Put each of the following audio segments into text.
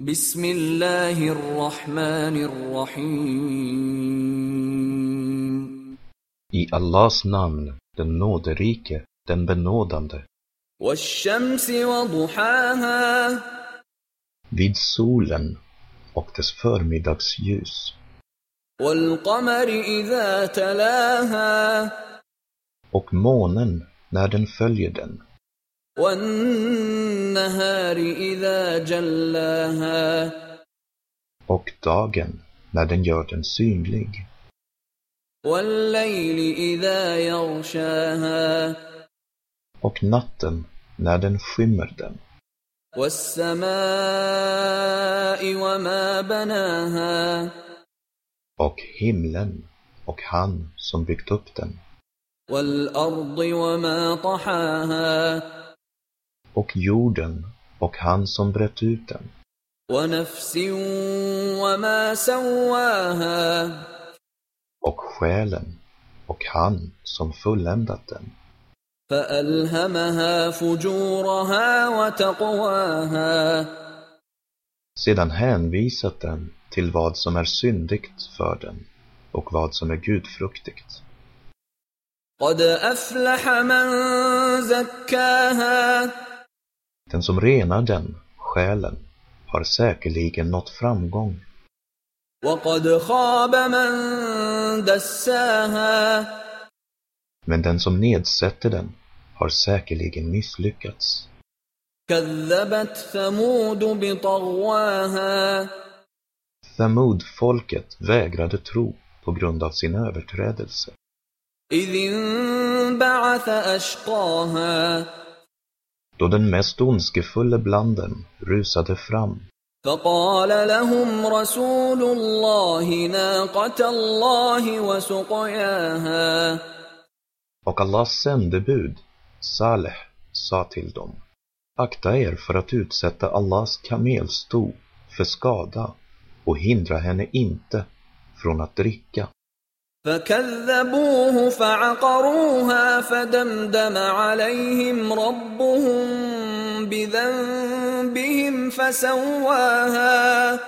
بسم الله الرحمن الرحيم اي اللهس نامن تنودريك تنبنوداند والشمس وضحاها vid solen och dess förmiddagsljus. Och månen när den följer den. إذا جلاها Och dagen när den gör den synlig. والليل إذا يغشاها Och natten när den skymmer den. والسماء وما بناها Och himlen och han som byggt upp den. والأرض وما طحاها Och jorden och han som brett ut den. ونفس وما سواها Och själen och han som fulländat den. فألهمها فجورها وتقواها Sedan hänvisat den till vad som är syndigt för den och vad som är gudfruktigt. قد أفلح من زكاها den som renar den, själen, har säkerligen nått framgång. Men den som nedsätter den har säkerligen misslyckats. Thamud-folket vägrade tro på grund av sin överträdelse إذ انبعث أشقاها Då den mest ondskefulle bland dem rusade fram فقال لهم رسول الله ناقة الله وسقياها och Allahs sändebud, Saleh, sa till dem Akta er för att utsätta Allahs kamelsto för skada och hindra henne inte från att dricka. فكذبوه فعقروها فدمدم عليهم ربهم بذنبهم فسواها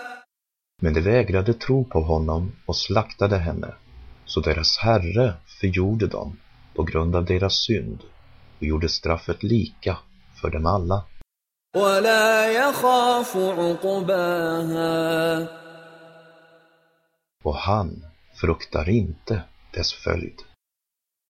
Men de vägrade tro på honom och slaktade henne, så deras herre förgjorde dem på grund av deras synd och gjorde straffet lika för dem alla. ولا يخاف عقباها Och han fruktar inte dess följd.